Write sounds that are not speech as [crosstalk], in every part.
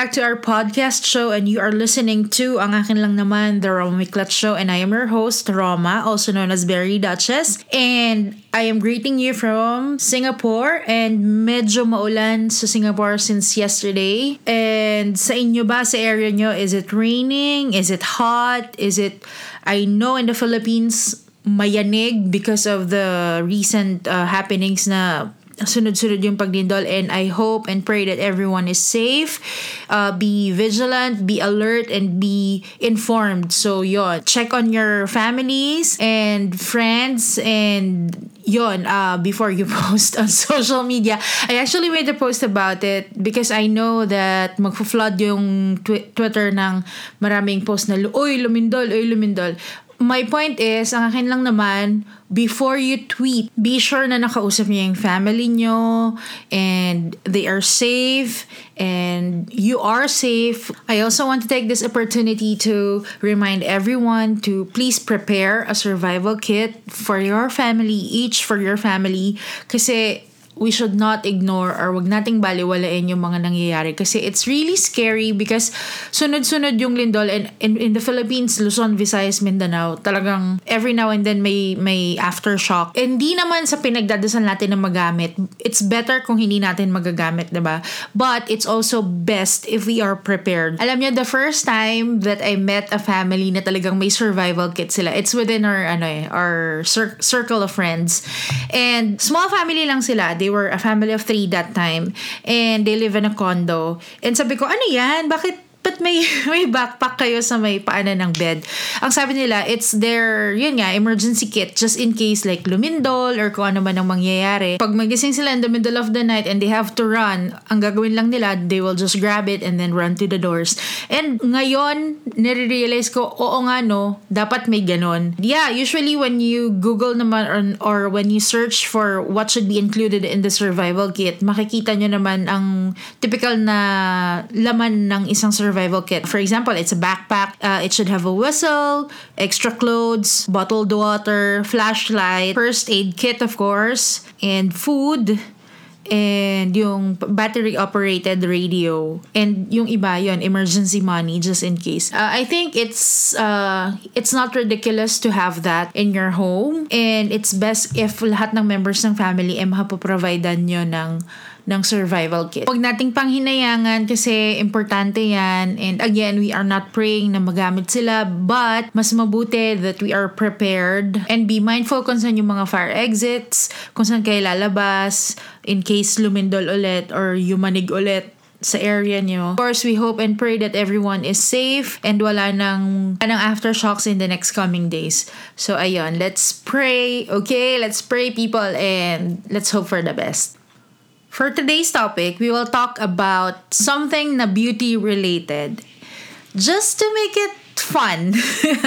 back to our podcast show and you are listening to ang akin lang naman, The Roma Miklat Show and I am your host, Roma, also known as Berry Duchess and I am greeting you from Singapore and medyo maulan sa Singapore since yesterday and sa inyo ba, sa area nyo, is it raining? Is it hot? Is it, I know in the Philippines, mayanig because of the recent uh, happenings na sunod-sunod yung paglindol and I hope and pray that everyone is safe. Uh, be vigilant, be alert, and be informed. So, yon Check on your families and friends and yon uh, before you [laughs] post on social media. I actually made a post about it because I know that magfo-flood yung twi- Twitter ng maraming post na, Uy, lumindol, uy, lumindol my point is, ang akin lang naman, before you tweet, be sure na nakausap niyo yung family nyo and they are safe and you are safe. I also want to take this opportunity to remind everyone to please prepare a survival kit for your family, each for your family. Kasi we should not ignore or wag nating baliwalain yung mga nangyayari kasi it's really scary because sunod-sunod yung lindol and in, in the Philippines, Luzon, Visayas, Mindanao, talagang every now and then may may aftershock. Hindi naman sa pinagdadasal natin na magamit. It's better kung hindi natin magagamit, 'di ba? But it's also best if we are prepared. Alam niyo the first time that I met a family na talagang may survival kit sila. It's within our ano eh, our cir- circle of friends. And small family lang sila. They were a family of three that time. And they live in a condo. And sabi ko, ano yan? Bakit but may [laughs] may backpack kayo sa may paanan ng bed. Ang sabi nila, it's their, yun nga, emergency kit just in case like lumindol or kung ano man ang mangyayari. Pag magising sila in the middle of the night and they have to run, ang gagawin lang nila, they will just grab it and then run to the doors. And ngayon, nare-realize ko, oo nga no, dapat may ganon. Yeah, usually when you Google naman or, or when you search for what should be included in the survival kit, makikita nyo naman ang typical na laman ng isang survival survival kit. For example, it's a backpack. Uh, it should have a whistle, extra clothes, bottled water, flashlight, first aid kit, of course, and food and yung battery operated radio and yung iba yon emergency money just in case uh, i think it's uh, it's not ridiculous to have that in your home and it's best if lahat ng members ng family ay mapaprovidean nyo ng ng survival kit. Huwag nating panghinayangan kasi importante yan. And again, we are not praying na magamit sila but mas mabuti that we are prepared and be mindful kung saan yung mga fire exits, kung saan kayo lalabas in case lumindol ulit or yumanig ulit sa area nyo. Of course, we hope and pray that everyone is safe and wala nang, nang aftershocks in the next coming days. So, ayun, let's pray, okay? Let's pray, people, and let's hope for the best. For today's topic, we will talk about something na beauty related just to make it fun.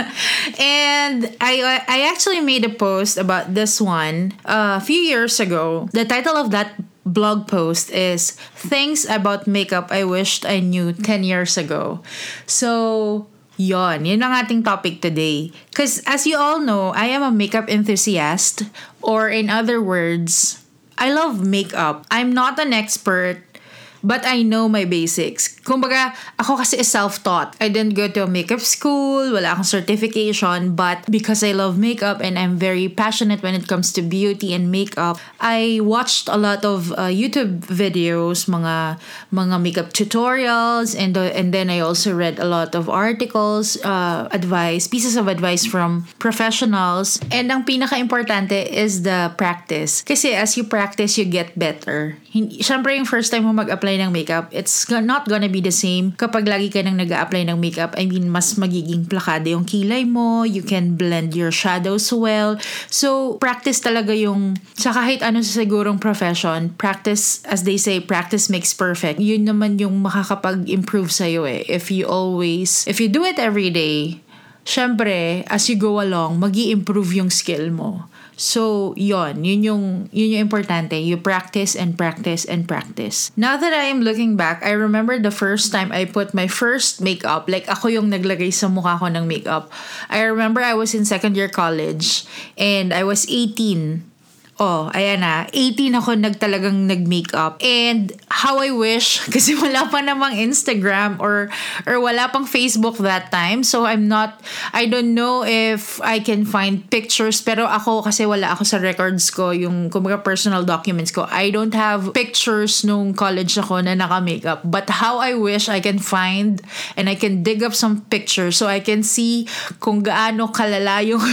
[laughs] and I I actually made a post about this one uh, a few years ago. The title of that blog post is Things About Makeup I Wished I Knew 10 Years Ago. So, yon, yun ang ating topic today. Because as you all know, I am a makeup enthusiast or in other words, I love makeup. I'm not an expert, but I know my basics. Kumbaga, ako kasi is self-taught. I didn't go to a makeup school, wala akong certification, but because I love makeup and I'm very passionate when it comes to beauty and makeup, I watched a lot of uh, YouTube videos, mga mga makeup tutorials, and uh, and then I also read a lot of articles, uh, advice, pieces of advice from professionals. And ang pinaka-importante is the practice. Kasi as you practice, you get better. Siyempre, yung first time mo mag-apply ng makeup, it's not gonna be the same kapag lagi ka nang nag apply ng makeup. I mean, mas magiging plakado yung kilay mo, you can blend your shadows well. So, practice talaga yung, sa kahit ano sa sigurong profession, practice, as they say, practice makes perfect. Yun naman yung makakapag-improve sa'yo eh. If you always, if you do it every day, syempre, as you go along, mag improve yung skill mo. So, yon, yun yung, yun yung importante. You practice and practice and practice. Now that I am looking back, I remember the first time I put my first makeup. Like, ako yung naglagay sa mukha ko ng makeup. I remember I was in second year college and I was 18 oh, ayan na, 18 ako nagtalagang nag-makeup. And how I wish, [laughs] kasi wala pa namang Instagram or, or wala pang Facebook that time. So I'm not, I don't know if I can find pictures. Pero ako, kasi wala ako sa records ko, yung kumbaga personal documents ko. I don't have pictures nung college ako na naka-makeup. But how I wish I can find and I can dig up some pictures so I can see kung gaano kalala yung,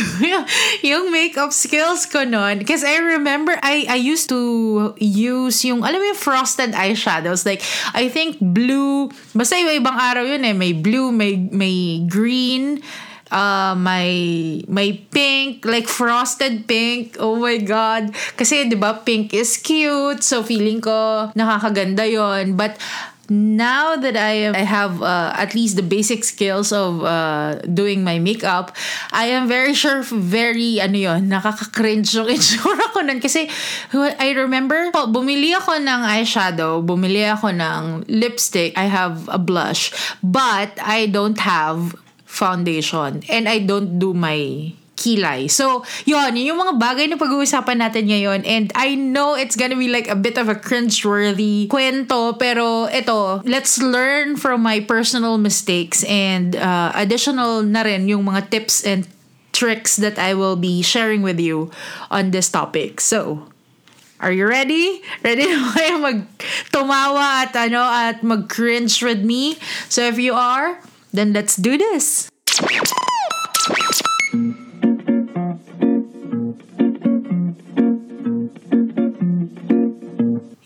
[laughs] yung makeup skills ko noon. Because I remember I I used to use yung alam mo yung frosted eyeshadows? Like I think blue basta iba-ibang araw yun eh. May blue may may green uh, may may pink like frosted pink. Oh my god. Kasi 'di ba pink is cute. So feeling ko nakakaganda yon but now that I I have uh, at least the basic skills of uh, doing my makeup, I am very sure very ano yon nakaka-cringe yung itsura ko nun. Kasi I remember oh, bumili ako ng eyeshadow, bumili ako ng lipstick, I have a blush, but I don't have foundation and I don't do my kilay. So, yun yung mga bagay na pag-uusapan natin ngayon. And I know it's gonna be like a bit of a cringe-worthy kwento, pero ito, let's learn from my personal mistakes and uh, additional na rin yung mga tips and tricks that I will be sharing with you on this topic. So, Are you ready? Ready na kayo mag tumawa at ano at mag-cringe with me? So if you are, then let's do this.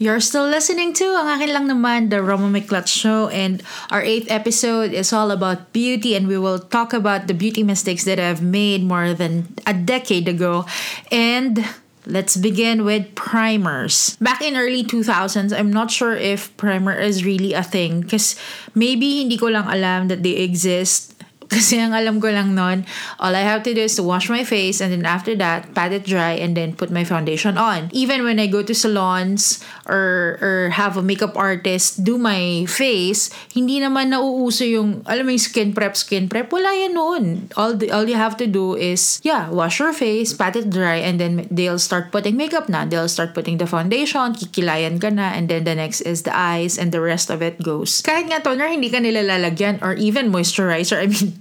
You're still listening to ang akin lang naman, The Roma McClutch Show, and our eighth episode is all about beauty, and we will talk about the beauty mistakes that I've made more than a decade ago. And let's begin with primers. Back in early 2000s, I'm not sure if primer is really a thing, because maybe hindi ko lang alam that they exist Kasi ang alam ko lang nun, all I have to do is to wash my face and then after that, pat it dry and then put my foundation on. Even when I go to salons or, or have a makeup artist do my face, hindi naman nauuso yung, alam mo yung skin prep, skin prep. Wala yan noon. All, the, all you have to do is, yeah, wash your face, pat it dry, and then they'll start putting makeup na. They'll start putting the foundation, kikilayan ka na, and then the next is the eyes, and the rest of it goes. Kahit nga toner, hindi ka nilalagyan or even moisturizer. I mean,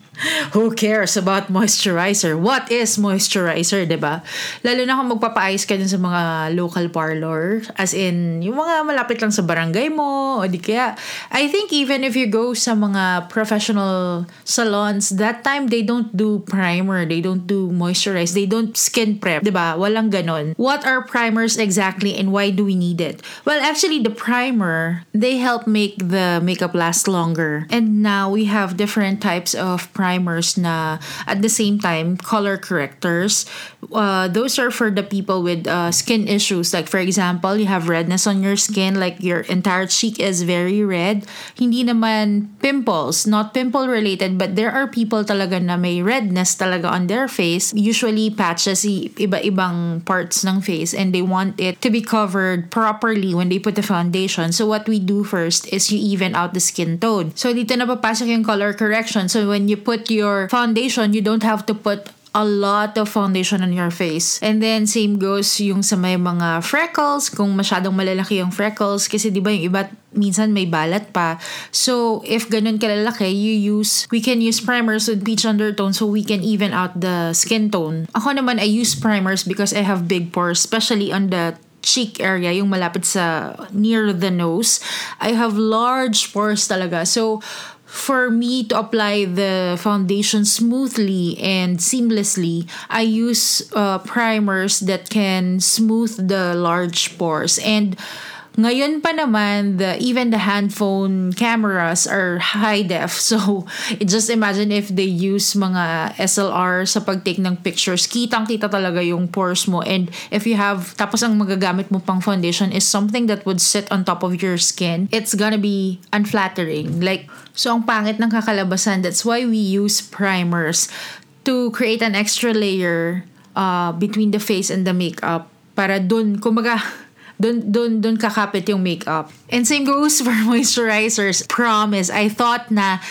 who cares about moisturizer? What is moisturizer, 'di ba? Lalo na kung magpapaayos ka dun sa mga local parlor, as in yung mga malapit lang sa barangay mo o di kaya I think even if you go sa mga professional salons, that time they don't do primer, they don't do moisturize, they don't skin prep, 'di ba? Walang ganon. What are primers exactly and why do we need it? Well, actually the primer, they help make the makeup last longer. And now we have different types of primers na at the same time color correctors. Uh, those are for the people with uh, skin issues. Like for example, you have redness on your skin, like your entire cheek is very red. Hindi naman pimples, not pimple related, but there are people talaga na may redness talaga on their face. Usually patches, iba-ibang parts ng face and they want it to be covered properly when they put the foundation. So what we do first is you even out the skin tone. So dito na papasok yung color correction. So when you put your foundation, you don't have to put a lot of foundation on your face. And then, same goes yung sa may mga freckles, kung masyadong malalaki yung freckles, kasi di ba yung iba minsan may balat pa. So, if ganun kalalaki, you use, we can use primers with peach undertone so we can even out the skin tone. Ako naman, I use primers because I have big pores, especially on the cheek area, yung malapit sa near the nose. I have large pores talaga. So, for me to apply the foundation smoothly and seamlessly, I use uh, primers that can smooth the large pores. And Ngayon pa naman, the, even the handphone cameras are high def. So, [laughs] just imagine if they use mga SLR sa pag-take ng pictures. Kitang-kita talaga yung pores mo. And if you have, tapos ang magagamit mo pang foundation is something that would sit on top of your skin, it's gonna be unflattering. Like, so ang pangit ng kakalabasan. That's why we use primers to create an extra layer uh, between the face and the makeup para dun, kumaga, [laughs] dun, dun, dun kakapit yung makeup. And same goes for [laughs] moisturizers. Promise, I thought na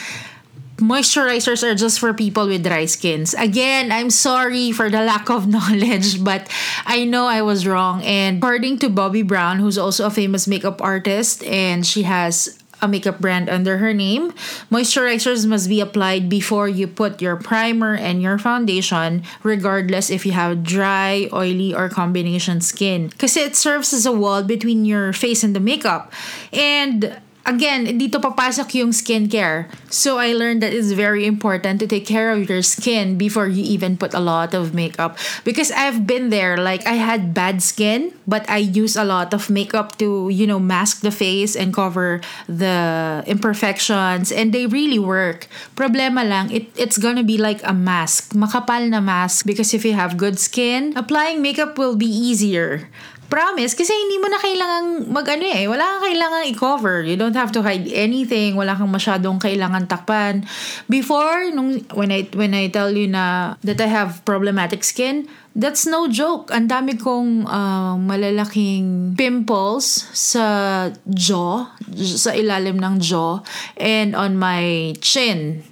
moisturizers are just for people with dry skins. Again, I'm sorry for the lack of [laughs] knowledge, but I know I was wrong. And according to Bobbi Brown, who's also a famous makeup artist, and she has a makeup brand under her name. Moisturizers must be applied before you put your primer and your foundation, regardless if you have dry, oily, or combination skin. Because it serves as a wall between your face and the makeup. And again, dito papasok yung skincare. So I learned that it's very important to take care of your skin before you even put a lot of makeup. Because I've been there, like I had bad skin, but I use a lot of makeup to, you know, mask the face and cover the imperfections and they really work. Problema lang, it, it's gonna be like a mask. Makapal na mask because if you have good skin, applying makeup will be easier. Promise, kasi hindi mo na kailangan mag-ano eh. Wala kang kailangan i-cover. You don't have to hide anything. Wala kang masyadong kailangan takpan. Before, nung, when, I, when I tell you na that I have problematic skin, that's no joke. Ang dami kong uh, malalaking pimples sa jaw, sa ilalim ng jaw, and on my chin.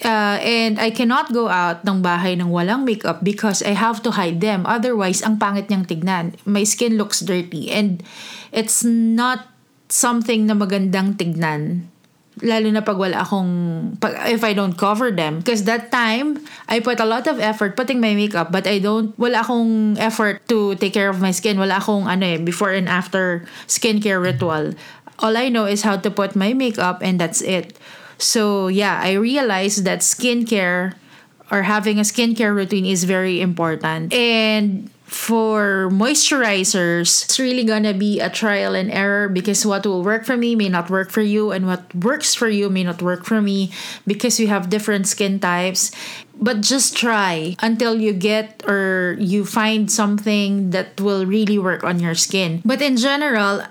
Uh, and I cannot go out ng bahay ng walang makeup because I have to hide them. Otherwise, ang pangit niyang tignan. My skin looks dirty and it's not something na magandang tignan. Lalo na pag wala akong, pag, if I don't cover them. Because that time, I put a lot of effort putting my makeup but I don't, wala akong effort to take care of my skin. Wala akong ano eh, before and after skincare ritual. All I know is how to put my makeup and that's it. So yeah, I realized that skincare or having a skincare routine is very important. And for moisturizers, it's really gonna be a trial and error because what will work for me may not work for you, and what works for you may not work for me because we have different skin types. But just try until you get or you find something that will really work on your skin. But in general,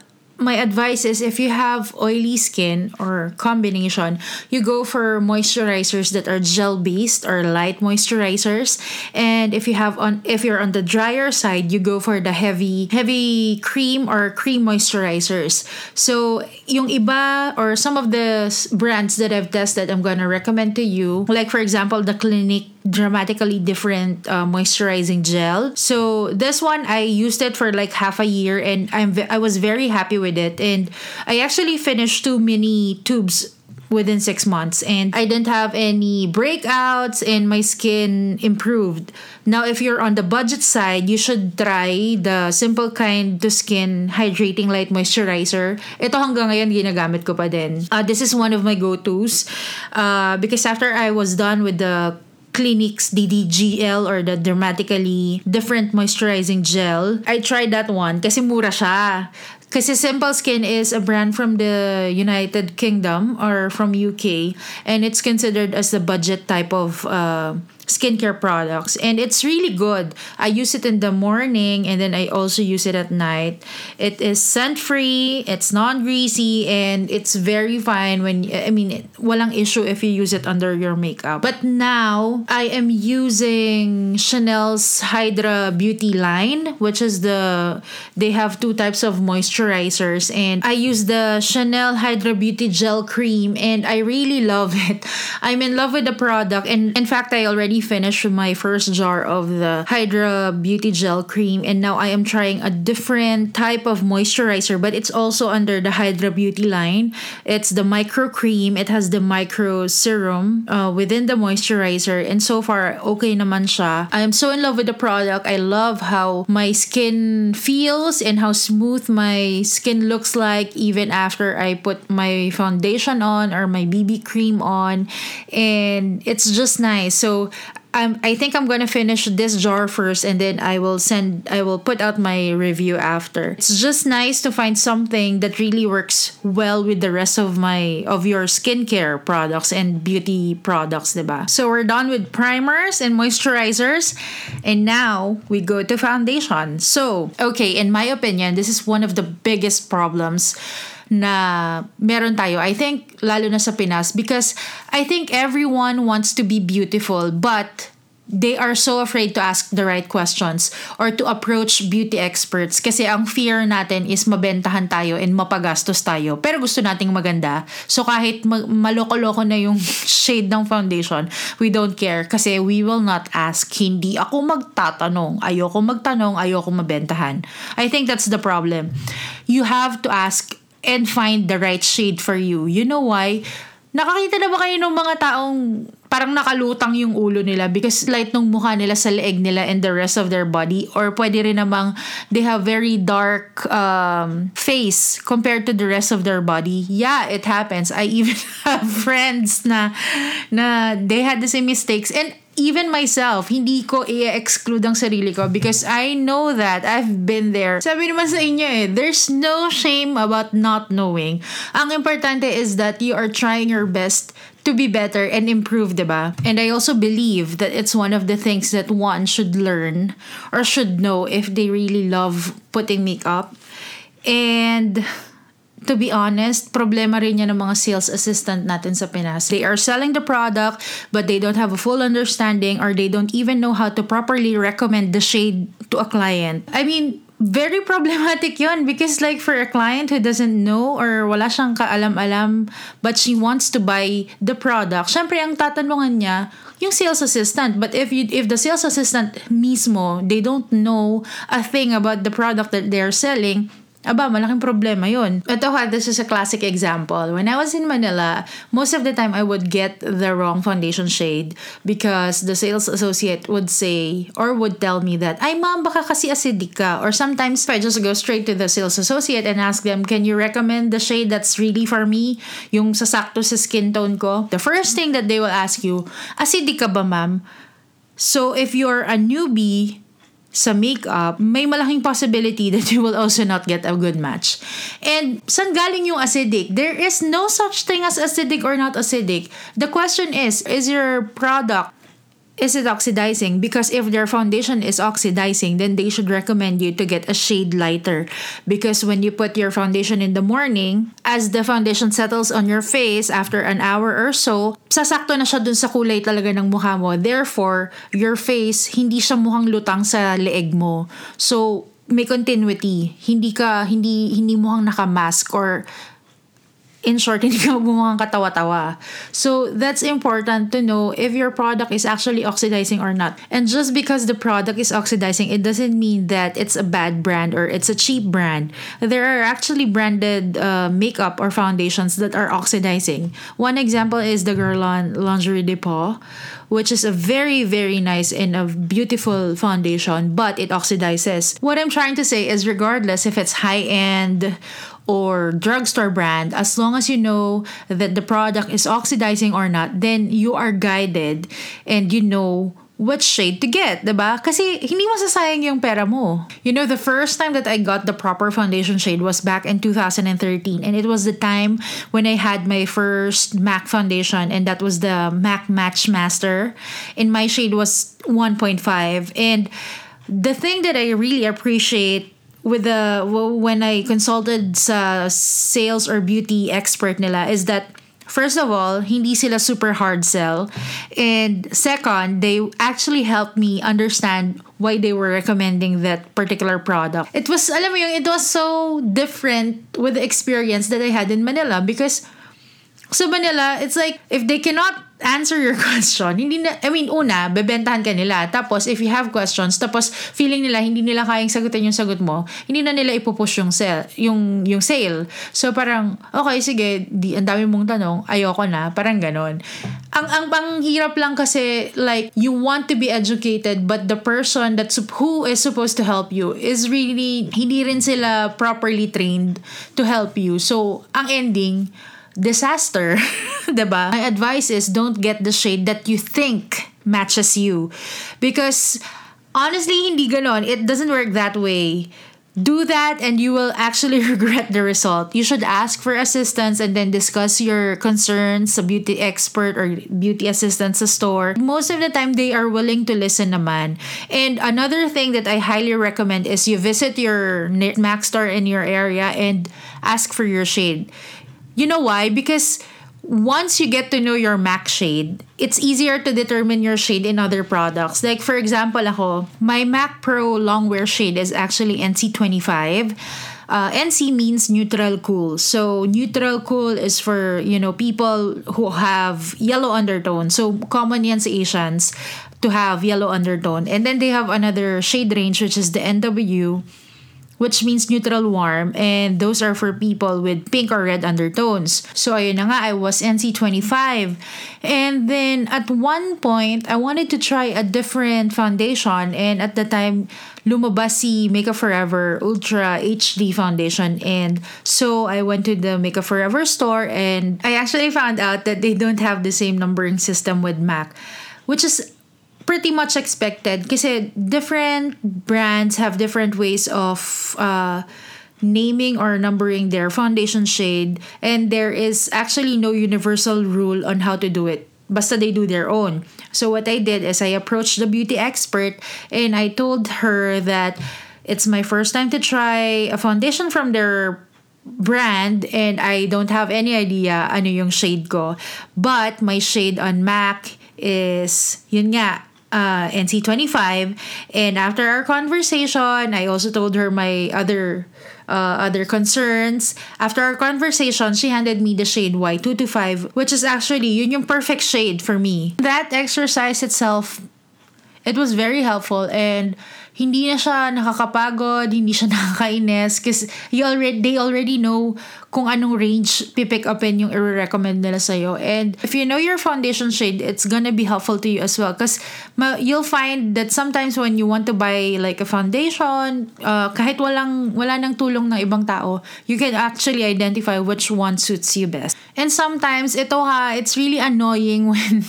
my advice is if you have oily skin or combination, you go for moisturizers that are gel based or light moisturizers. And if you have on if you're on the drier side, you go for the heavy heavy cream or cream moisturizers. So yung iba or some of the brands that I've tested, I'm gonna recommend to you. Like for example, the Clinique dramatically different uh, moisturizing gel. So this one I used it for like half a year and I'm I was very happy with it and I actually finished two mini tubes within six months and I didn't have any breakouts and my skin improved. Now, if you're on the budget side, you should try the Simple Kind to Skin Hydrating Light Moisturizer. Ito hanggang ngayon ginagamit ko pa din. Uh, this is one of my go-tos uh, because after I was done with the Clinique's DDGL or the Dramatically Different Moisturizing Gel. I tried that one kasi mura siya. Kasi Simple Skin is a brand from the United Kingdom or from UK and it's considered as the budget type of uh, skincare products and it's really good. I use it in the morning and then I also use it at night. It is scent free, it's non-greasy and it's very fine when I mean walang issue if you use it under your makeup. But now I am using Chanel's Hydra Beauty line which is the they have two types of moisturizers and I use the Chanel Hydra Beauty Gel Cream and I really love it. [laughs] I'm in love with the product and in fact I already finished my first jar of the Hydra Beauty Gel Cream and now I am trying a different type of moisturizer but it's also under the Hydra Beauty line. It's the micro cream. It has the micro serum uh, within the moisturizer and so far okay naman siya. I am so in love with the product. I love how my skin feels and how smooth my skin looks like even after I put my foundation on or my BB cream on and it's just nice. So I'm I think I'm gonna finish this jar first and then I will send I will put out my review after. It's just nice to find something that really works well with the rest of my of your skincare products and beauty products, diba? So we're done with primers and moisturizers and now we go to foundation. So, okay, in my opinion, this is one of the biggest problems na meron tayo. I think lalo na sa Pinas because I think everyone wants to be beautiful but they are so afraid to ask the right questions or to approach beauty experts kasi ang fear natin is mabentahan tayo and mapagastos tayo. Pero gusto nating maganda. So kahit ma- maloko-loko na yung [laughs] shade ng foundation, we don't care kasi we will not ask. Hindi ako magtatanong. Ayoko magtanong, ayoko mabentahan. I think that's the problem. You have to ask and find the right shade for you. You know why? Nakakita na ba kayo ng mga taong parang nakalutang yung ulo nila because light ng mukha nila sa leeg nila and the rest of their body or pwede rin namang they have very dark um, face compared to the rest of their body. Yeah, it happens. I even [laughs] have friends na na they had the same mistakes and even myself, hindi ko i-exclude ang sarili ko because I know that I've been there. Sabi naman sa inyo eh, there's no shame about not knowing. Ang importante is that you are trying your best to be better and improve, diba? And I also believe that it's one of the things that one should learn or should know if they really love putting makeup. And to be honest, problema rin yan ng mga sales assistant natin sa Pinas. They are selling the product, but they don't have a full understanding or they don't even know how to properly recommend the shade to a client. I mean, very [laughs] problematic yon because like for a client who doesn't know or wala siyang kaalam-alam but she wants to buy the product, syempre ang tatanungan niya yung sales assistant. But if you if the sales assistant mismo, they don't know a thing about the product that they're selling, Aba, malaking problema yun. Ito ha, this is a classic example. When I was in Manila, most of the time I would get the wrong foundation shade because the sales associate would say or would tell me that, ay ma'am, baka kasi acidic ka. Or sometimes I just go straight to the sales associate and ask them, can you recommend the shade that's really for me? Yung sasakto sa skin tone ko? The first thing that they will ask you, acidic ka ba ma'am? So if you're a newbie, sa makeup, may malaking possibility that you will also not get a good match. And saan galing yung acidic? There is no such thing as acidic or not acidic. The question is, is your product is it oxidizing? Because if their foundation is oxidizing, then they should recommend you to get a shade lighter. Because when you put your foundation in the morning, as the foundation settles on your face after an hour or so, sasakto na siya dun sa kulay talaga ng mukha mo. Therefore, your face, hindi siya mukhang lutang sa leeg mo. So, may continuity. Hindi ka, hindi, hindi mukhang naka-mask or in short, [laughs] hindi ka bumukhang katawa-tawa. So, that's important to know if your product is actually oxidizing or not. And just because the product is oxidizing, it doesn't mean that it's a bad brand or it's a cheap brand. There are actually branded uh, makeup or foundations that are oxidizing. One example is the Guerlain Lingerie Depot, which is a very, very nice and a beautiful foundation, but it oxidizes. What I'm trying to say is regardless if it's high-end or drugstore brand, as long as you know that the product is oxidizing or not, then you are guided and you know what shade to get, diba? Kasi hindi masasayang yung pera mo. You know, the first time that I got the proper foundation shade was back in 2013 and it was the time when I had my first MAC foundation and that was the MAC Match Master and my shade was 1.5 and the thing that I really appreciate with the when I consulted sa sales or beauty expert nila is that first of all, hindi sila super hard sell. And second, they actually helped me understand why they were recommending that particular product. It was, alam mo yung, it was so different with the experience that I had in Manila because sa Manila, it's like, if they cannot answer your [laughs] question. Hindi na, I mean, una, bebentahan ka nila. Tapos, if you have questions, tapos feeling nila hindi nila kayang sagutin yung sagot mo, hindi na nila ipupush yung sale, yung, yung sale. So, parang, okay, sige, di, ang dami mong tanong, ayoko na, parang ganon. Ang, ang panghirap lang kasi, like, you want to be educated, but the person that's, who is supposed to help you is really, hindi rin sila properly trained to help you. So, ang ending, disaster, [laughs] 'di ba? My advice is don't get the shade that you think matches you because honestly hindi ganon. It doesn't work that way. Do that and you will actually [laughs] regret the result. You should ask for assistance and then discuss your concerns a beauty expert or beauty assistant sa store. Most of the time, they are willing to listen naman. And another thing that I highly recommend is you visit your MAC store in your area and ask for your shade You know why? Because once you get to know your MAC shade, it's easier to determine your shade in other products. Like for example, ako, my MAC Pro longwear shade is actually NC25. Uh, NC means neutral cool. So neutral cool is for, you know, people who have yellow undertone. So common yan sa Asians to have yellow undertone. And then they have another shade range which is the NW which means neutral warm and those are for people with pink or red undertones. So ayun na nga, I was NC25. And then at one point, I wanted to try a different foundation and at the time, lumabas si Makeup Forever Ultra HD foundation and so I went to the Makeup Forever store and I actually found out that they don't have the same numbering system with MAC which is pretty much expected. Kasi different brands have different ways of uh, naming or numbering their foundation shade. And there is actually no universal rule on how to do it. Basta they do their own. So what i did is i approached the beauty expert and i told her that it's my first time to try a foundation from their brand and I don't have any idea ano yung shade ko. But my shade on MAC is, yun nga, uh, NC25. And after our conversation, I also told her my other uh, other concerns. After our conversation, she handed me the shade Y225, which is actually yung perfect shade for me. That exercise itself, it was very helpful and hindi na siya nakakapagod, hindi siya [laughs] nakakainis because you already, they already know kung anong range pipick upin yung i-recommend nila sa'yo. And if you know your foundation shade, it's gonna be helpful to you as well. Because you'll find that sometimes when you want to buy like a foundation, uh, kahit walang, wala nang tulong ng ibang tao, you can actually identify which one suits you best. And sometimes, ito ha, it's really annoying [laughs] when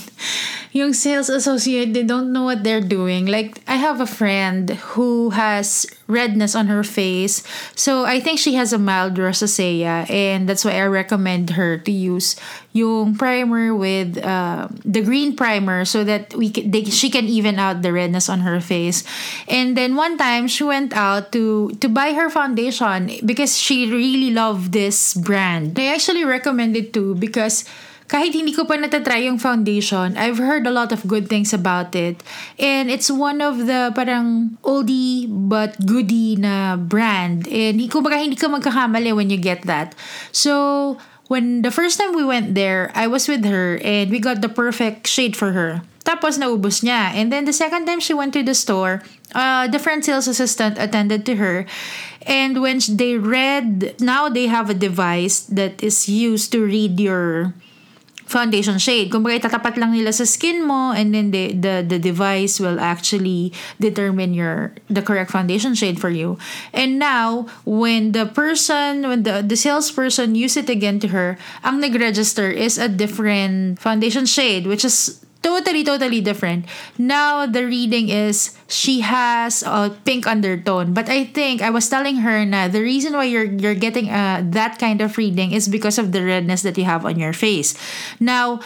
yung sales associate, they don't know what they're doing. Like, I have a friend who has redness on her face. So, I think she has a mild rosacea and that's why I recommend her to use yung primer with uh, the green primer so that we can, they, she can even out the redness on her face. And then one time she went out to to buy her foundation because she really loved this brand. I actually recommend it too because kahit hindi ko pa natatry yung foundation, I've heard a lot of good things about it. And it's one of the parang oldie but goodie na brand. And kumbaga hindi ka magkakamali when you get that. So, when the first time we went there, I was with her and we got the perfect shade for her. Tapos naubos niya. And then the second time she went to the store, a different sales assistant attended to her. And when they read, now they have a device that is used to read your foundation shade. Kung bagay, tatapat lang nila sa skin mo and then the, the, the device will actually determine your the correct foundation shade for you. And now, when the person, when the, the salesperson use it again to her, ang nag-register is a different foundation shade, which is totally totally different. Now the reading is she has a pink undertone. But i think i was telling her na the reason why you're you're getting uh, that kind of reading is because of the redness that you have on your face. Now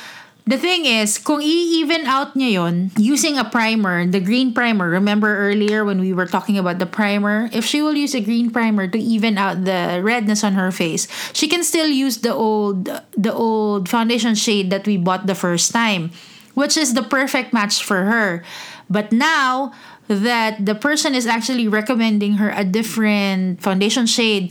the thing is, kung i-even out yon using a primer, the green primer, remember earlier when we were talking about the primer, if she will use a green primer to even out the redness on her face, she can still use the old the old foundation shade that we bought the first time which is the perfect match for her. But now that the person is actually recommending her a different foundation shade,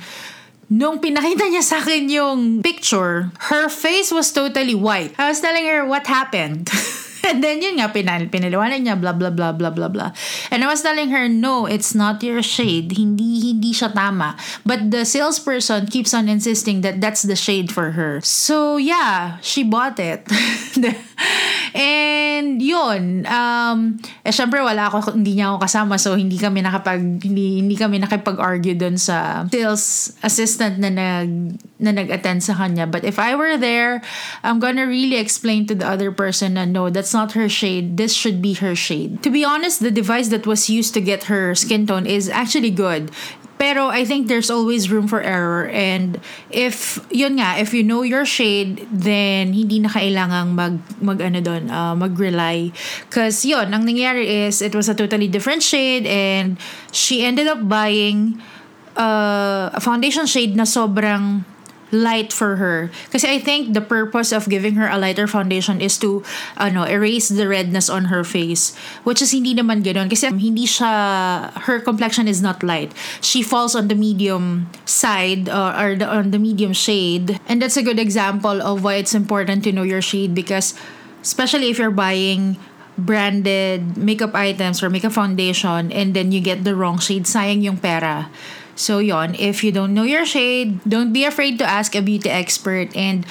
nung pinakita niya sa akin yung picture, her face was totally white. I was telling her what happened. [laughs] And then yun nga, pinal, pinaliwanag niya, blah, blah, blah, blah, blah, blah. And I was telling her, no, it's not your shade. Hindi, hindi siya tama. But the salesperson keeps on insisting that that's the shade for her. So yeah, she bought it. [laughs] [laughs] And yun, um, eh syempre wala ako, hindi niya ako kasama so hindi kami nakapag, hindi, hindi kami nakipag-argue dun sa sales assistant na nag, na nag-attend sa kanya. But if I were there, I'm gonna really explain to the other person na no, that's not her shade. This should be her shade. To be honest, the device that was used to get her skin tone is actually good. Pero I think there's always room for error. And if yun nga if you know your shade then hindi na kailangang mag mag ano doon uh, mag-rely. Cuz yun ang nangyari is it was a totally different shade and she ended up buying uh, a foundation shade na sobrang light for her. Kasi I think the purpose of giving her a lighter foundation is to ano, erase the redness on her face. Which is hindi naman ganoon. Kasi hindi siya, her complexion is not light. She falls on the medium side uh, or the, on the medium shade. And that's a good example of why it's important to know your shade because especially if you're buying branded makeup items or makeup foundation and then you get the wrong shade, sayang yung pera. So yon, if you don't know your shade, don't be afraid to ask a beauty expert and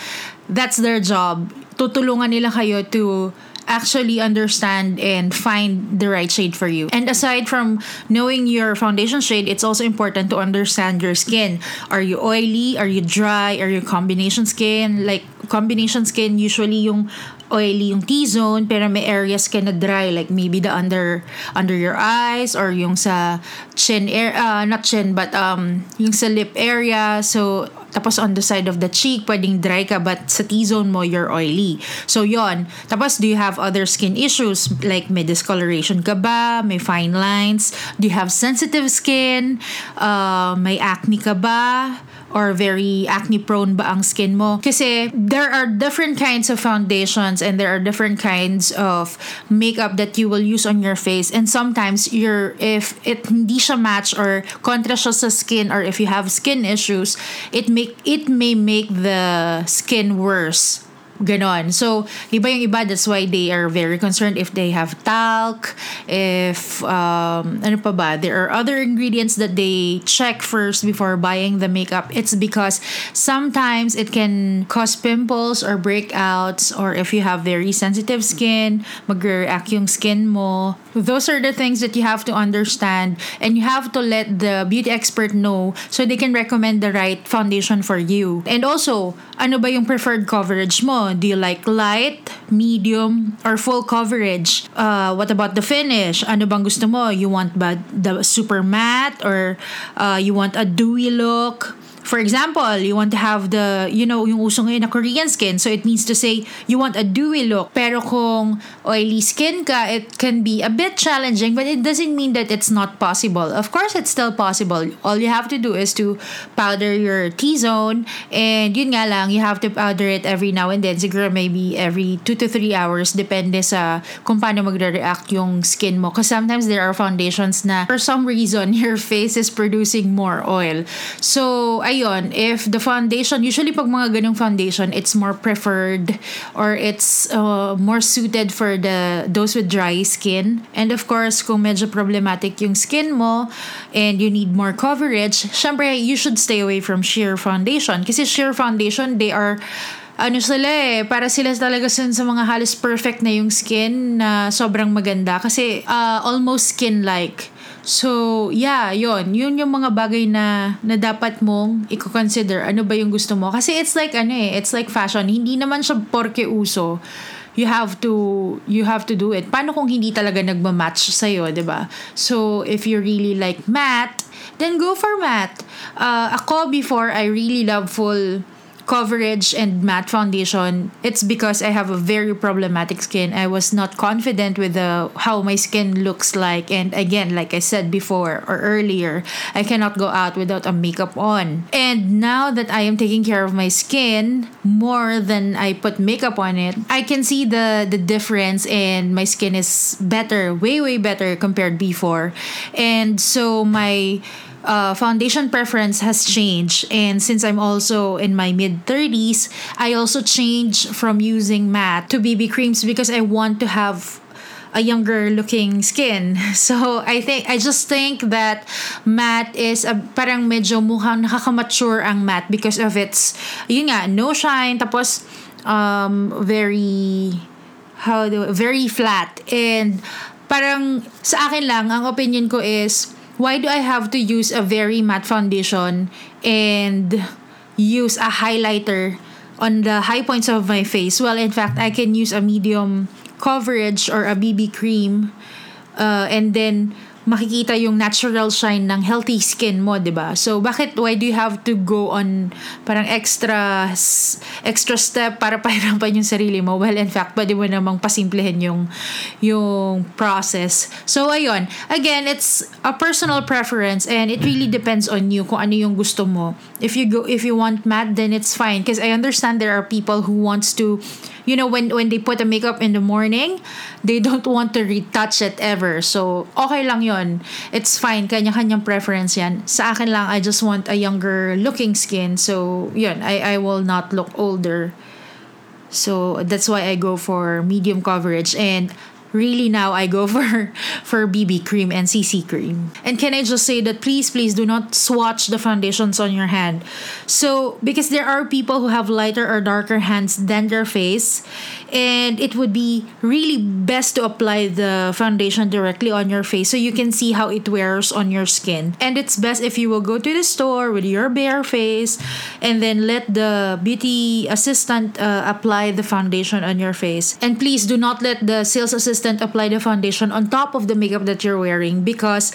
that's their job. Tutulungan nila kayo to actually understand and find the right shade for you. And aside from knowing your foundation shade, it's also important to understand your skin. Are you oily? Are you dry? Are you combination skin? Like combination skin, usually yung oily yung T-zone pero may areas ka na dry like maybe the under under your eyes or yung sa chin air uh, not chin but um yung sa lip area so tapos on the side of the cheek pwedeng dry ka but sa T-zone mo you're oily. So yon tapos do you have other skin issues? Like may discoloration ka ba? May fine lines? Do you have sensitive skin? Uh, may acne ka ba or very acne prone ba ang skin mo. Kasi there are different kinds of foundations and there are different kinds of makeup that you will use on your face and sometimes you're if it hindi siya match or kontra siya sa skin or if you have skin issues, it make it may make the skin worse Ganon. So, iba yung iba, that's why they are very concerned if they have talc, if, um, ano pa ba, there are other ingredients that they check first before buying the makeup. It's because sometimes it can cause pimples or breakouts, or if you have very sensitive skin, mag-react yung skin mo. Those are the things that you have to understand, and you have to let the beauty expert know so they can recommend the right foundation for you. And also, ano ba yung preferred coverage mo? Do you like light, medium, or full coverage? Uh, what about the finish? Ano bang gusto mo? You want ba the super matte or uh, you want a dewy look? For example, you want to have the, you know, yung uso ngayon na Korean skin. So it means to say, you want a dewy look. Pero kung oily skin ka, it can be a bit challenging, but it doesn't mean that it's not possible. Of course, it's still possible. All you have to do is to powder your T-zone. And yun nga lang, you have to powder it every now and then. Siguro maybe every 2 to 3 hours. Depende sa kung paano magre-react yung skin mo. Because sometimes there are foundations na for some reason, [laughs] your face is producing more oil. So, I ayun, if the foundation, usually pag mga ganung foundation, it's more preferred or it's uh, more suited for the those with dry skin. And of course, kung medyo problematic yung skin mo and you need more coverage, syempre you should stay away from sheer foundation. Kasi sheer foundation, they are ano sila eh, para sila talaga sa, sa mga halos perfect na yung skin na sobrang maganda kasi uh, almost skin-like. So, yeah, yon Yun yung mga bagay na, na dapat mong i-consider. Ano ba yung gusto mo? Kasi it's like, ano eh, it's like fashion. Hindi naman siya porke uso. You have to, you have to do it. Paano kung hindi talaga nagmamatch sa'yo, ba? So, if you really like matte, then go for matte. Uh, ako before, I really love full coverage and matte foundation, it's because I have a very problematic skin. I was not confident with the how my skin looks like and again, like I said before or earlier, I cannot go out without a makeup on. And now that I am taking care of my skin more than I put makeup on it, I can see the the difference and my skin is better, way way better compared before. And so my uh, foundation preference has changed. And since I'm also in my mid 30s, I also changed from using matte to BB creams because I want to have a younger looking skin. [laughs] So I think I just think that matte is a, parang medyo mukhang nakaka-mature ang matte because of its yun nga no shine tapos um very how do very flat and parang sa akin lang ang opinion ko is why do I have to use a very matte foundation and use a highlighter on the high points of my face? Well, in fact, I can use a medium coverage or a BB cream uh, and then makikita yung natural shine ng healthy skin mo, 'di ba? So bakit why do you have to go on parang extra extra step para [laughs] pahirapan yung sarili mo? Well, in fact, pwede mo namang pasimplehin yung yung process. So ayun, again, it's a personal preference and it really depends on you kung ano yung gusto mo. If you go if you want matte, then it's fine because I understand there are people who wants to you know when when they put a makeup in the morning they don't want to retouch it ever. So okay lang yon it's fine. Kanya-kanyang preference yan. Sa akin lang I just want a younger looking skin. So yun I I will not look older. So that's why I go for medium coverage. And really now I go [laughs] for for BB cream and CC cream. And can I just say that please please do not swatch the foundations on your hand. So because there are people who have lighter or darker hands than their face and it would be really best to apply the foundation directly on your face so you can see how it wears on your skin. And it's best if you will go to the store with your bare face and then let the beauty assistant uh, apply the foundation on your face. And please do not let the sales assistant assistant apply the foundation on top of the makeup that you're wearing because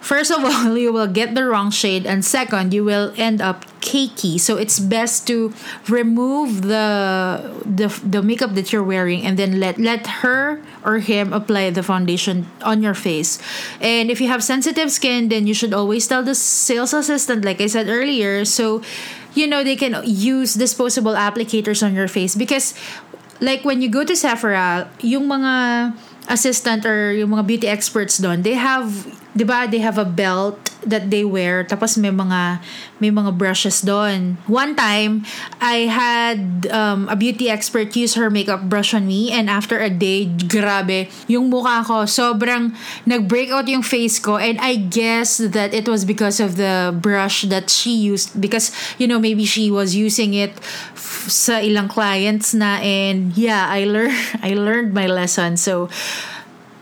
first of all [laughs] you will get the wrong shade and second you will end up cakey. So it's best to remove the the, the makeup that you're wearing and then let let her or him apply the foundation on your face. And if you have sensitive skin then you should always tell the sales assistant like i said earlier so you know they can use disposable applicators on your face because like when you go to Sephora, yung mga assistant or yung mga beauty experts doon, they have, 'di ba, they have a belt that they wear tapos may mga may mga brushes doon. One time, I had um, a beauty expert use her makeup brush on me and after a day, grabe, yung mukha ko sobrang nag-break out yung face ko and I guess that it was because of the brush that she used because you know maybe she was using it f- sa ilang clients na and yeah, I learned [laughs] I learned my lesson. So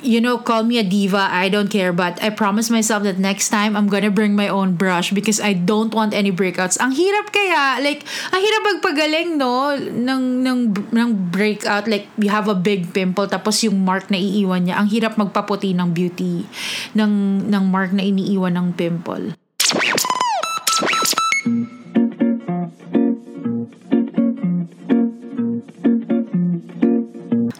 you know, call me a diva. I don't care. But I promise myself that next time I'm gonna bring my own brush because I don't want any breakouts. Ang hirap kaya, like, ang hirap magpagaling, no? Ng, ng, ng breakout. Like, you have a big pimple tapos yung mark na iiwan niya. Ang hirap magpaputi ng beauty ng, ng mark na iniiwan ng pimple.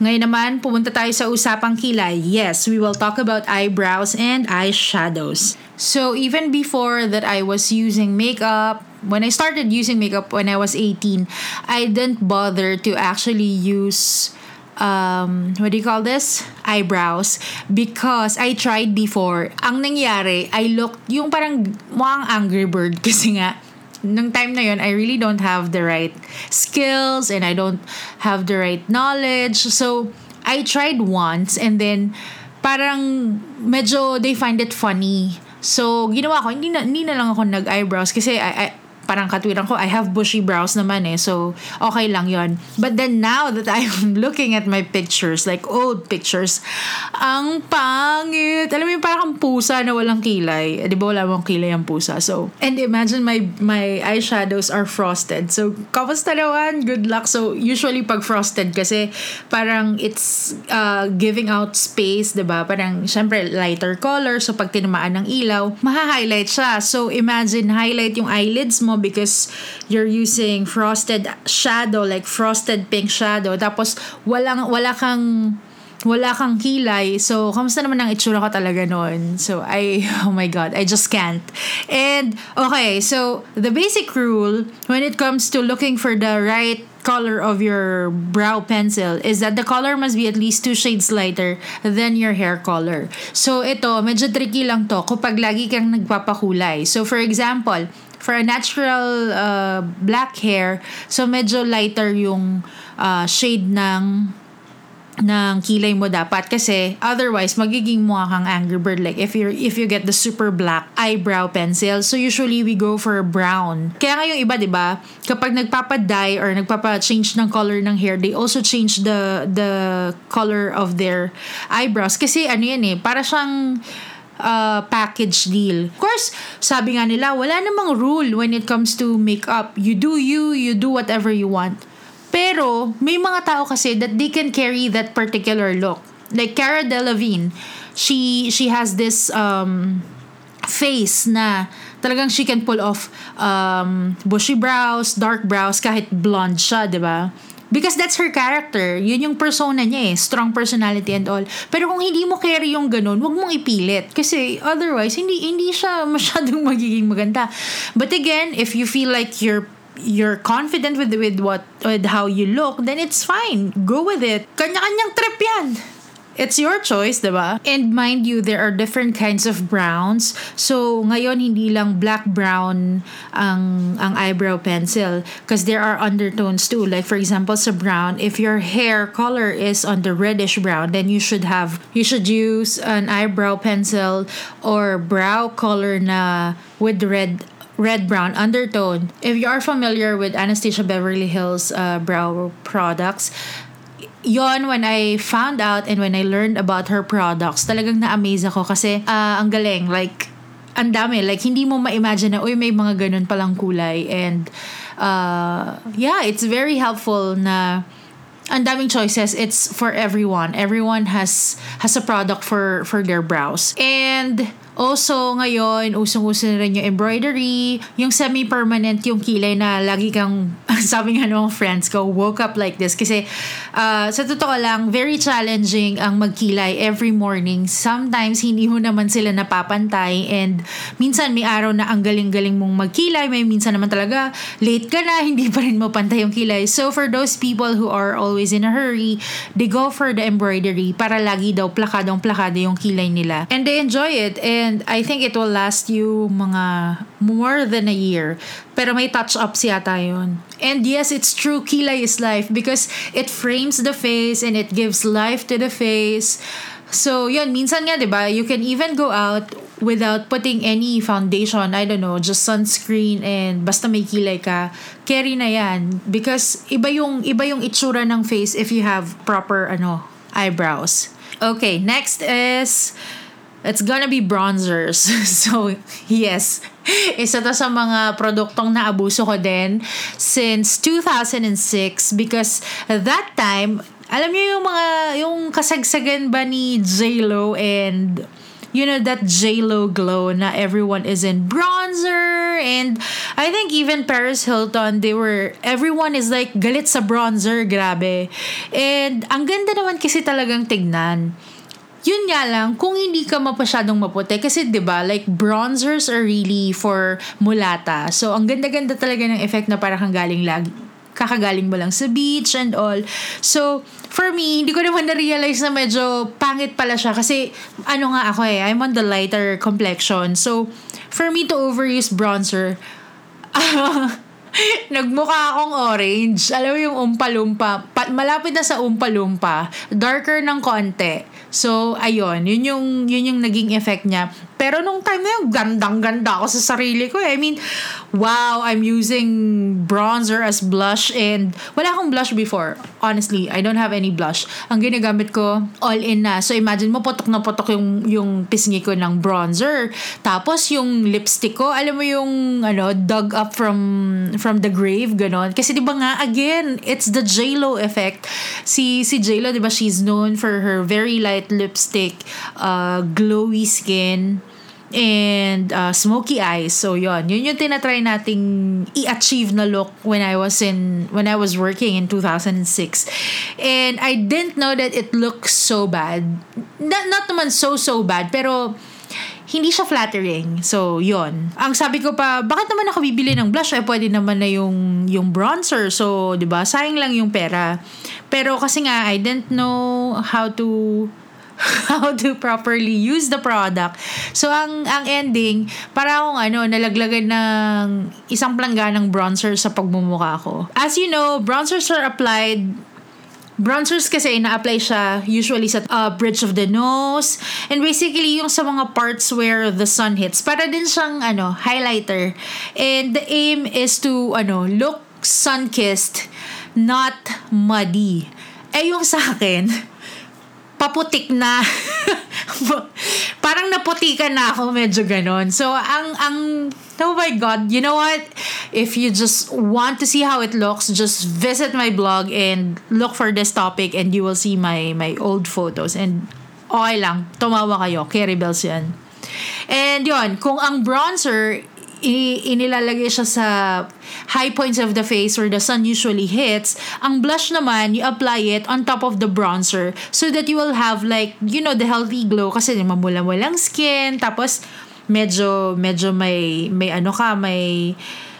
Ngayon naman, pumunta tayo sa usapang kilay. Yes, we will talk about eyebrows and eyeshadows. So even before that I was using makeup, when I started using makeup when I was 18, I didn't bother to actually use um, what do you call this? Eyebrows. Because I tried before. Ang nangyari, I looked, yung parang mukhang Angry Bird [laughs] kasi nga, nung time na yon I really don't have the right skills and I don't have the right knowledge. So, I tried once and then parang medyo they find it funny. So, ginawa ko, hindi na, hindi na lang ako nag-eyebrows kasi I, I, parang katwiran ko, I have bushy brows naman eh. So, okay lang yon But then now that [laughs] I'm looking at my pictures, like old pictures, ang pangit. Alam mo yung parang pusa na walang kilay. Eh, di ba wala mong kilay ang pusa? So, and imagine my my eyeshadows are frosted. So, kamusta naman? Good luck. So, usually pag frosted kasi parang it's uh, giving out space, di ba? Parang, syempre, lighter color. So, pag tinamaan ng ilaw, maha-highlight siya. So, imagine, highlight yung eyelids mo because you're using frosted shadow like frosted pink shadow tapos walang wala kang wala kang kilay. So, kamusta naman ang itsura ko talaga noon? So, I, [laughs] oh my God, I just can't. And, okay, so, the basic rule when it comes to looking for the right color of your brow pencil is that the color must be at least two shades lighter than your hair color. So, ito, medyo tricky lang to kapag lagi kang nagpapakulay. So, for example, for a natural uh, black hair, so medyo lighter yung uh, shade ng ng kilay mo dapat. Kasi otherwise magiging mukha kang angry bird. Like if you if you get the super black eyebrow pencil. So usually we go for brown. Kaya nga yung iba 'di ba? Kapag nagpapa-dye or nagpapa-change ng color ng hair they also change the the color of their eyebrows. Kasi ano yan eh para siyang uh, package deal. Of course, sabi nga nila, wala namang rule when it comes to makeup. You do you, you do whatever you want. Pero, may mga tao kasi that they can carry that particular look. like Cara Delevingne, she she has this um face na talagang she can pull off um, bushy brows, dark brows, kahit blonde siya, di ba? Because that's her character. Yun yung persona niya eh. Strong personality and all. Pero kung hindi mo carry yung ganun, wag mong ipilit. Kasi otherwise, hindi, hindi siya [laughs] masyadong magiging maganda. But again, if you feel like you're you're confident with with what with how you look, then it's fine. Go with it. Kanya-kanyang trip yan. It's your choice, ba? And mind you, there are different kinds of browns. So, ngayon, hindi lang black-brown ang, ang eyebrow pencil. Because there are undertones too. Like, for example, sa brown, if your hair color is on the reddish brown, then you should have, you should use an eyebrow pencil or brow color na with red red brown undertone. If you are familiar with Anastasia Beverly Hills uh, brow products, yon when I found out and when I learned about her products, talagang na-amaze ako kasi uh, ang galing. Like, ang dami. Like, hindi mo ma-imagine na, uy, may mga ganun palang kulay. And, uh, yeah, it's very helpful na ang daming choices. It's for everyone. Everyone has has a product for for their brows. And Also, ngayon, usong-uso na rin yung embroidery, yung semi-permanent yung kilay na lagi kang, [laughs] sabi nga ng friends ko, woke up like this. Kasi, uh, sa totoo lang, very challenging ang magkilay every morning. Sometimes, hindi mo naman sila napapantay and minsan may araw na ang galing-galing mong magkilay, may minsan naman talaga, late ka na, [laughs] hindi pa rin mo pantay yung kilay. So, for those people who are always in a hurry, they go for the embroidery para lagi daw plakadong-plakado yung kilay nila. And they enjoy it. And And I think it will last you mga more than a year. Pero may touch-ups yata yun. And yes, it's true, kilay is life because it frames the face and it gives life to the face. So, yun, minsan nga, di ba, you can even go out without putting any foundation, I don't know, just sunscreen and basta may kilay ka, carry na yan. Because iba yung, iba yung itsura ng face if you have proper, ano, eyebrows. Okay, next is It's gonna be bronzers. [laughs] so, yes. Isa to sa mga produktong naabuso ko din since 2006 because that time, alam niyo yung mga, yung kasagsagan ba ni J-Lo and you know that J-Lo glow na everyone is in bronzer and I think even Paris Hilton they were everyone is like galit sa bronzer grabe and ang ganda naman kasi talagang tignan yun nga lang, kung hindi ka mapasyadong maputi, kasi ba diba, like bronzers are really for mulata. So, ang ganda-ganda talaga ng effect na para kang galing lagi, kakagaling mo lang sa beach and all. So, for me, hindi ko naman na-realize na medyo pangit pala siya kasi ano nga ako eh, I'm on the lighter complexion. So, for me to overuse bronzer, [laughs] nagmukha akong orange. Alam mo yung umpalumpa. Pa, malapit na sa umpalumpa. Darker ng konti. So, ayun, yun yung, yun yung naging effect niya. Pero nung time na yun, gandang-ganda ako sa sarili ko. I mean, wow, I'm using bronzer as blush and wala akong blush before. Honestly, I don't have any blush. Ang ginagamit ko, all in na. So imagine mo, potok na potok yung, yung pisngi ko ng bronzer. Tapos yung lipstick ko, alam mo yung ano, dug up from from the grave, ganon. Kasi di ba nga, again, it's the J-Lo effect. Si, si J-Lo, di ba, she's known for her very light lipstick, uh, glowy skin, and uh, smoky eyes. So yon, yun yung tinatry nating i-achieve na look when I was in when I was working in 2006. And I didn't know that it looks so bad. Not, not naman so so bad, pero hindi siya flattering. So, yon. Ang sabi ko pa, bakit naman ako bibili ng blush? Eh, pwede naman na yung, yung bronzer. So, di ba? Sayang lang yung pera. Pero kasi nga, I didn't know how to [laughs] how to properly use the product. So, ang, ang ending, para akong ano, nalaglagan ng isang plangganang bronzer sa pagmumukha ko. As you know, bronzers are applied Bronzers kasi na-apply siya usually sa uh, bridge of the nose and basically yung sa mga parts where the sun hits. Para din siyang ano, highlighter. And the aim is to ano, look sun-kissed, not muddy. Eh yung sa akin, [laughs] paputik na. [laughs] parang naputikan na ako, medyo ganon. So, ang, ang, oh my God, you know what? If you just want to see how it looks, just visit my blog and look for this topic and you will see my, my old photos. And okay lang, tumawa kayo. Carrie Bells yan. And yon kung ang bronzer inilalagay siya sa high points of the face where the sun usually hits. Ang blush naman, you apply it on top of the bronzer so that you will have like, you know, the healthy glow kasi mamula-mulang skin. Tapos, medyo, medyo may, may ano ka, may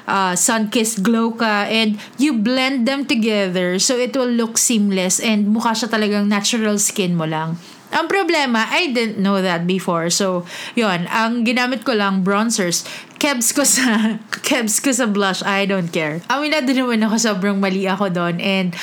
uh, sun-kissed glow ka and you blend them together so it will look seamless and mukha siya talagang natural skin mo lang. Ang problema, I didn't know that before. So, yon ang ginamit ko lang bronzers. Kebs ko sa [laughs] kebs ko sa blush, I don't care. Aminado naman ako sobrang mali ako doon and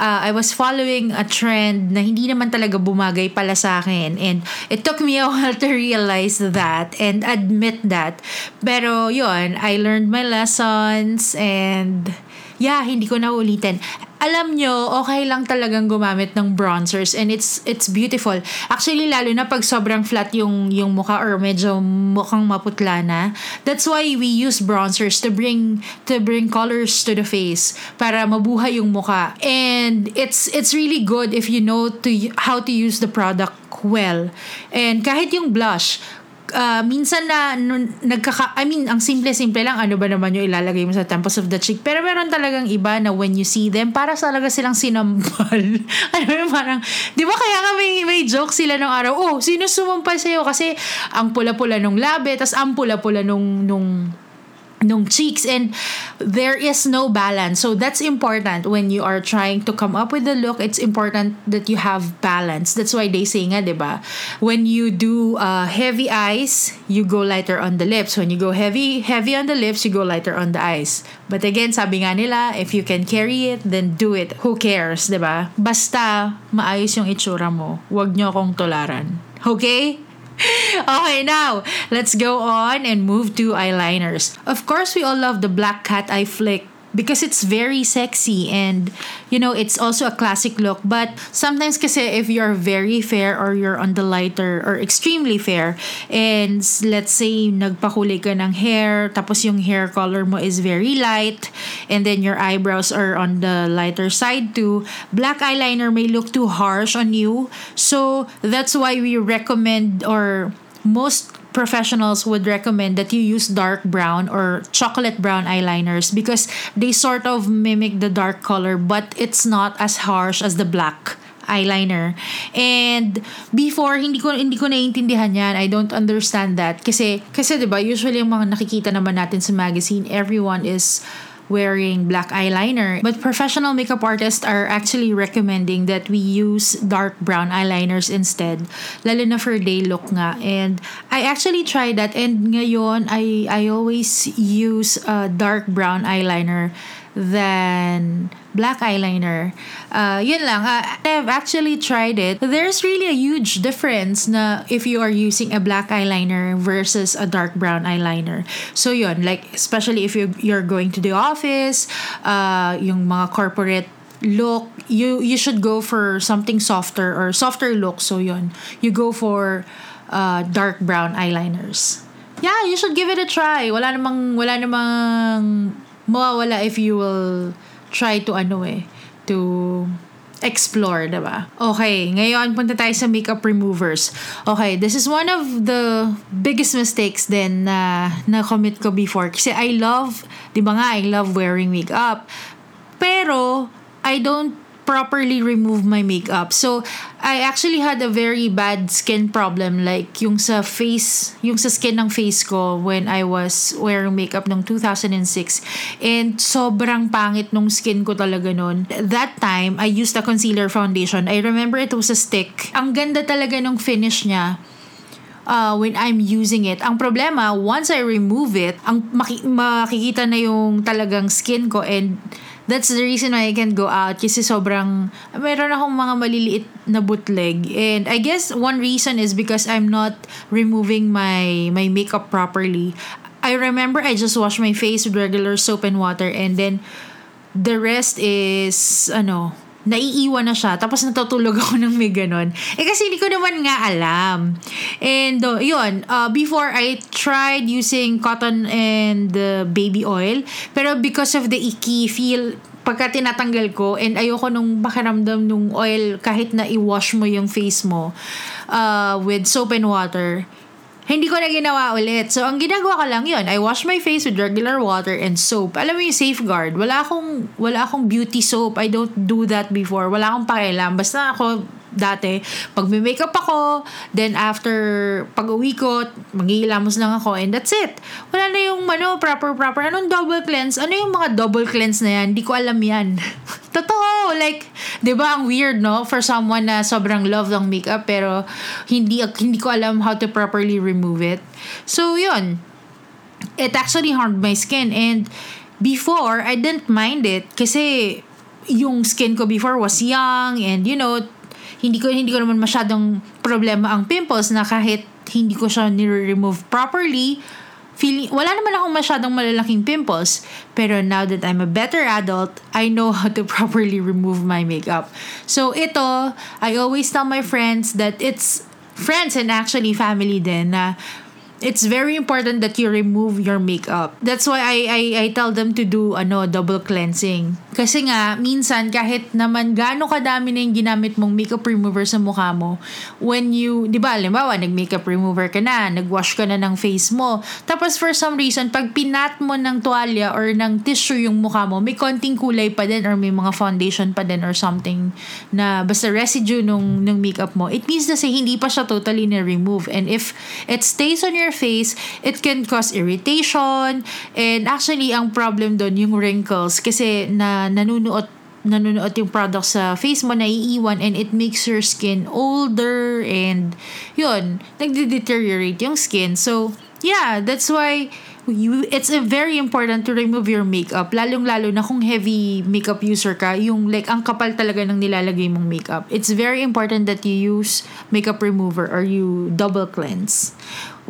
uh, I was following a trend na hindi naman talaga bumagay pala sa akin and it took me a [laughs] while to realize that and admit that. Pero yon I learned my lessons and yeah, hindi ko na ulitin alam nyo, okay lang talagang gumamit ng bronzers and it's it's beautiful. Actually, lalo na pag sobrang flat yung, yung mukha or medyo mukhang maputla na. That's why we use bronzers to bring to bring colors to the face para mabuhay yung mukha. And it's it's really good if you know to how to use the product well. And kahit yung blush, uh, minsan na nun, nagkaka I mean ang simple-simple lang ano ba naman yung ilalagay mo sa temples of the cheek pero meron talagang iba na when you see them para talaga silang sinampal ano [laughs] yung parang di ba kaya nga may, may joke sila nung araw oh sino sumampal sa'yo? Kasi ang pula-pula nung labi tas ang pula-pula nung nung nung cheeks and there is no balance. So that's important when you are trying to come up with the look it's important that you have balance. That's why they say nga diba? When you do uh, heavy eyes you go lighter on the lips. When you go heavy heavy on the lips you go lighter on the eyes. But again sabi nga nila if you can carry it then do it. Who cares diba? Basta maayos yung itsura mo wag nyo akong tularan. Okay [laughs] okay, now let's go on and move to eyeliners. Of course, we all love the black cat eye flick because it's very sexy and you know it's also a classic look but sometimes kasi if you're very fair or you're on the lighter or extremely fair and let's say nagpakulay ka ng hair tapos yung hair color mo is very light and then your eyebrows are on the lighter side too black eyeliner may look too harsh on you so that's why we recommend or most professionals would recommend that you use dark brown or chocolate brown eyeliners because they sort of mimic the dark color but it's not as harsh as the black eyeliner. And before hindi ko hindi ko naiintindihan 'yan. I don't understand that kasi kasi 'di ba usually yung mga nakikita naman natin sa magazine everyone is wearing black eyeliner. But professional makeup artists are actually recommending that we use dark brown eyeliners instead. Lalo na for day look nga. And I actually tried that and ngayon I, I always use a dark brown eyeliner than black eyeliner. Uh, yun lang. Uh, I've actually tried it. There's really a huge difference na if you are using a black eyeliner versus a dark brown eyeliner. So yun, like especially if you you're going to the office, uh, yung mga corporate look, you you should go for something softer or softer look. So yun, you go for uh, dark brown eyeliners. Yeah, you should give it a try. Wala namang wala namang mawawala if you will try to ano eh, to explore, diba? Okay, ngayon punta tayo sa makeup removers. Okay, this is one of the biggest mistakes din na na-commit ko before. Kasi I love, di ba nga, I love wearing makeup. Pero, I don't properly remove my makeup. So, I actually had a very bad skin problem like yung sa face, yung sa skin ng face ko when I was wearing makeup noong 2006 and sobrang pangit nung skin ko talaga noon. That time, I used a concealer foundation. I remember it was a stick. Ang ganda talaga nung finish niya uh, when I'm using it. Ang problema, once I remove it, ang maki- makikita na yung talagang skin ko and that's the reason why I can't go out kasi sobrang meron akong mga maliliit na bootleg and I guess one reason is because I'm not removing my my makeup properly. I remember I just wash my face with regular soap and water and then the rest is ano naiiwan na siya, tapos natutulog [laughs] ako ng may ganon. Eh kasi hindi ko naman nga alam. And uh, yun, uh, before I tried using cotton and uh, baby oil, pero because of the icky feel, pagka tinatanggal ko and ayoko nung pakiramdam nung oil kahit na i-wash mo yung face mo uh, with soap and water, hindi ko na ginawa ulit. So, ang ginagawa ko lang yun, I wash my face with regular water and soap. Alam mo yung safeguard, wala akong, wala akong beauty soap. I don't do that before. Wala akong pakialam. Basta ako, dati, pag may makeup ako, then after pag uwi ko, maghihilamos lang ako and that's it. Wala na yung ano, proper proper. Anong double cleanse? Ano yung mga double cleanse na yan? Hindi ko alam yan. [laughs] Totoo, like, 'di ba ang weird no for someone na sobrang love ng makeup pero hindi hindi ko alam how to properly remove it. So, 'yun. It actually harmed my skin and before I didn't mind it kasi yung skin ko before was young and you know hindi ko hindi ko naman masyadong problema ang pimples na kahit hindi ko siya ni-remove properly, feeling, wala naman akong masyadong malalaking pimples. Pero now that I'm a better adult, I know how to [laughs] properly remove my makeup. So ito, I always tell my friends that it's friends and actually family din na it's very important that you remove your makeup. That's why I I I tell them to do ano double cleansing. Kasi nga minsan kahit naman gaano kadami na yung ginamit mong makeup remover sa mukha mo, when you, 'di ba, halimbawa nag-makeup remover ka na, nag-wash ka na ng face mo, tapos for some reason pag pinat mo ng tuwalya or ng tissue yung mukha mo, may konting kulay pa din or may mga foundation pa din or something na basta residue nung nung makeup mo. It means na say hindi pa siya totally na-remove and if it stays on your face, it can cause irritation. And actually, ang problem doon, yung wrinkles. Kasi na nanunuot nanunuot yung product sa face mo, naiiwan, and it makes your skin older, and yun, nagde-deteriorate yung skin. So, yeah, that's why you, it's a very important to remove your makeup. Lalong-lalo na kung heavy makeup user ka, yung like, ang kapal talaga ng nilalagay mong makeup. It's very important that you use makeup remover or you double cleanse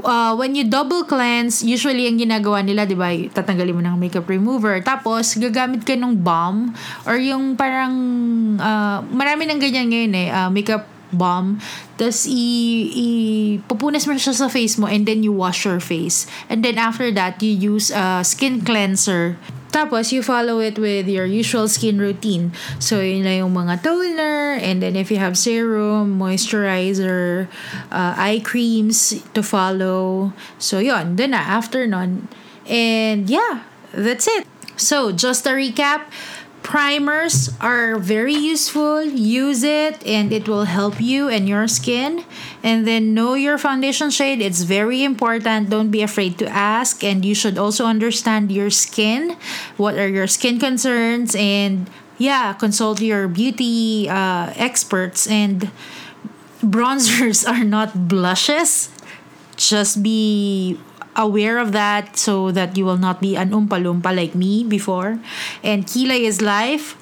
uh, when you double cleanse, usually ang ginagawa nila, di ba, tatanggalin mo ng makeup remover. Tapos, gagamit ka ng balm or yung parang, uh, marami ng ganyan ngayon eh, uh, makeup balm. Tapos, i, i, pupunas mo siya sa face mo and then you wash your face. And then after that, you use a skin cleanser tapos, you follow it with your usual skin routine. So, yun na yung mga toner, and then if you have serum, moisturizer, uh, eye creams to follow. So, yun. Then na, after nun. And yeah, that's it. So, just a recap, primers are very useful. Use it and it will help you and your skin. And then know your foundation shade. It's very important. Don't be afraid to ask. And you should also understand your skin. What are your skin concerns? And yeah, consult your beauty uh, experts. And bronzers [laughs] are not blushes. Just be aware of that so that you will not be an umpa-lumpa like me before. And kilay is life.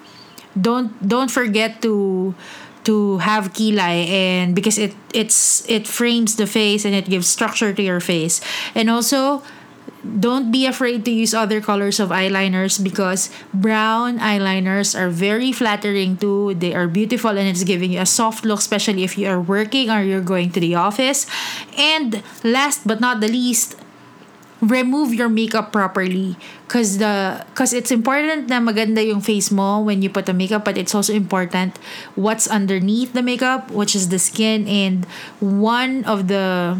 Don't don't forget to to have kilay and because it it's it frames the face and it gives structure to your face. And also don't be afraid to use other colors of eyeliners because brown eyeliners are very flattering too. They are beautiful and it's giving you a soft look, especially if you are working or you're going to the office. And last but not the least, remove your makeup properly. Because the because it's important na maganda yung face mo when you put the makeup but it's also important what's underneath the makeup which is the skin. And one of the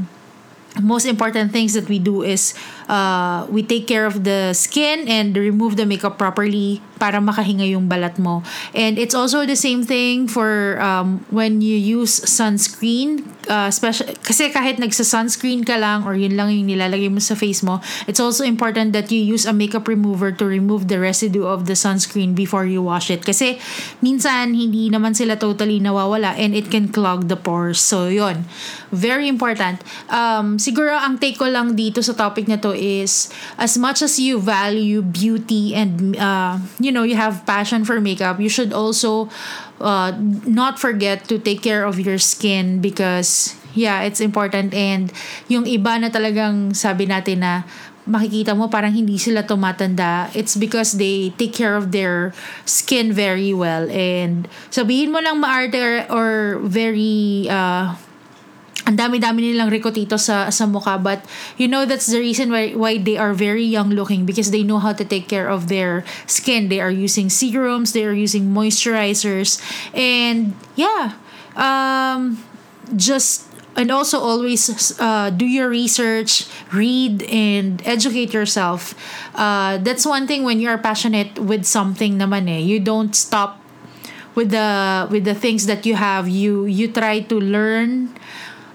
most important things that we do is uh, we take care of the skin and remove the makeup properly para makahinga yung balat mo. And it's also the same thing for um, when you use sunscreen. Uh, special, kasi kahit nagsa-sunscreen ka lang or yun lang yung nilalagay mo sa face mo, it's also important that you use a makeup remover to remove the residue of the sunscreen before you wash it. Kasi minsan hindi naman sila totally nawawala and it can clog the pores. So yun, very important. Um, siguro ang take ko lang dito sa topic na to is as much as you value beauty and uh, you know you have passion for makeup, you should also uh, not forget to take care of your skin because yeah, it's important and yung iba na talagang sabi natin na makikita mo parang hindi sila tumatanda, it's because they take care of their skin very well. And sabihin mo lang maarte or, or very uh, ang dami-dami nilang rikotito sa sa mukha but you know that's the reason why why they are very young looking because they know how to take care of their skin. They are using serums they are using moisturizers and yeah um just and also always uh, do your research read and educate yourself. Uh, that's one thing when you're passionate with something naman eh. You don't stop with the with the things that you have. You you try to learn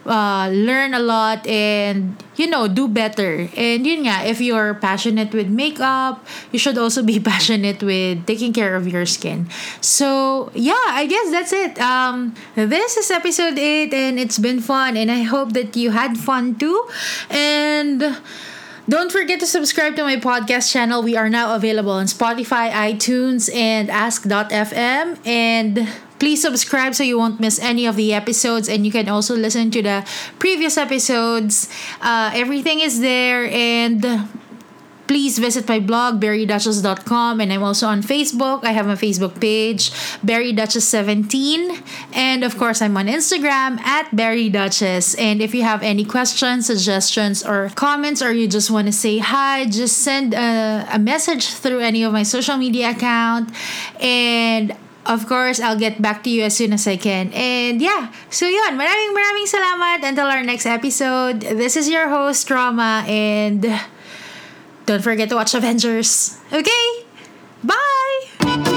uh, learn a lot and you know do better and yun nga if you're passionate with makeup you should also be [laughs] passionate with taking care of your skin so yeah i guess that's it um this is episode 8 and it's been fun and i hope that you had fun too and don't forget to subscribe to my podcast channel. We are now available on Spotify, iTunes, and Ask.fm. And please subscribe so you won't miss any of the episodes and you can also listen to the previous episodes. Uh, everything is there and please visit my blog berryduchess.com and i'm also on facebook. I have a facebook page berryduchess17 and of course i'm on instagram at berryduchess and if you have any questions suggestions or comments or you just want to say hi just send a, a message through any of my social media account. And of course, I'll get back to you as soon as I can. And yeah, so yun, maraming maraming salamat. Until our next episode, this is your host, Rama, and don't forget to watch Avengers. Okay? Bye!